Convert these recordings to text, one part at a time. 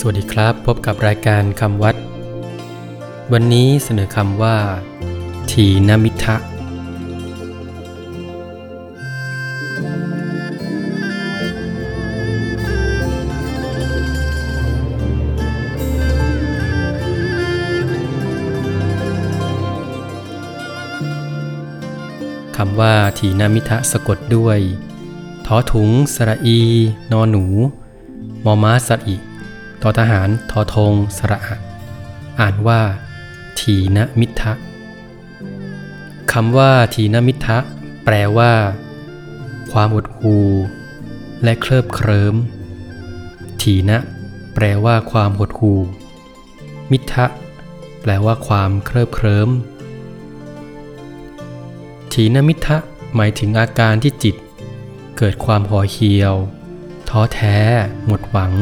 สวัสดีครับ พบกับรายการคำวัด วันนี้เสนอคำว่า ทีนมิทะคำว่าทีนามิทะสะกดด้วย ทอถุง สระอี นอหนู มอม้าสระอิ ทอทหารทอทงสระอะอ่านว่า ทีนมิทะคำว่าทีนมิทะแปลว่า ความอดหู และเคลิบเคลิ้มทีนะแปลว่าความหดหู่ มิทะแปลว่าความเคลิบเคลิ้มถีนมิทะหมายถึงอาการที่จิต เกิดความห่อเหี่ยว ท้อแท้ หมดหวัง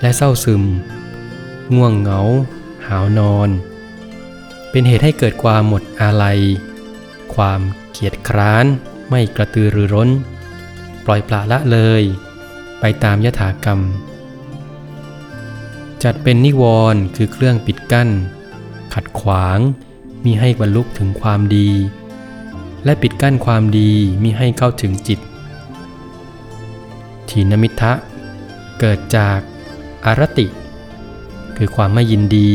และเศร้าซึม ง่วงเหงา หาวนอน เป็นเหตุให้เกิดความหมดอาลัย ความเกียจคร้าน ไม่กระตือรือร้น ปล่อยปละละเลย ไปตามยถากรรม จัดเป็นนิวรณ์คือเครื่องปิดกั้น ขัดขวางมิให้บรรลุถึงความดี และปิดกั้นความดีมิให้เข้าถึงจิตทีนมิทะเกิดจาก อารติ คือความไม่ยินดี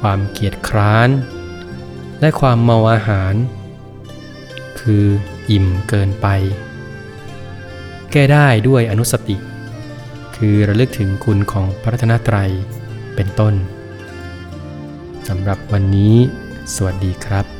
ความเกียจคร้าน และความเมาอาหาร คืออิ่มเกินไป แก้ได้ด้วยอนุสติ คือระลึกถึงคุณของพระรัตนตรัยเป็นต้นสำหรับวันนี้ สวัสดีครับ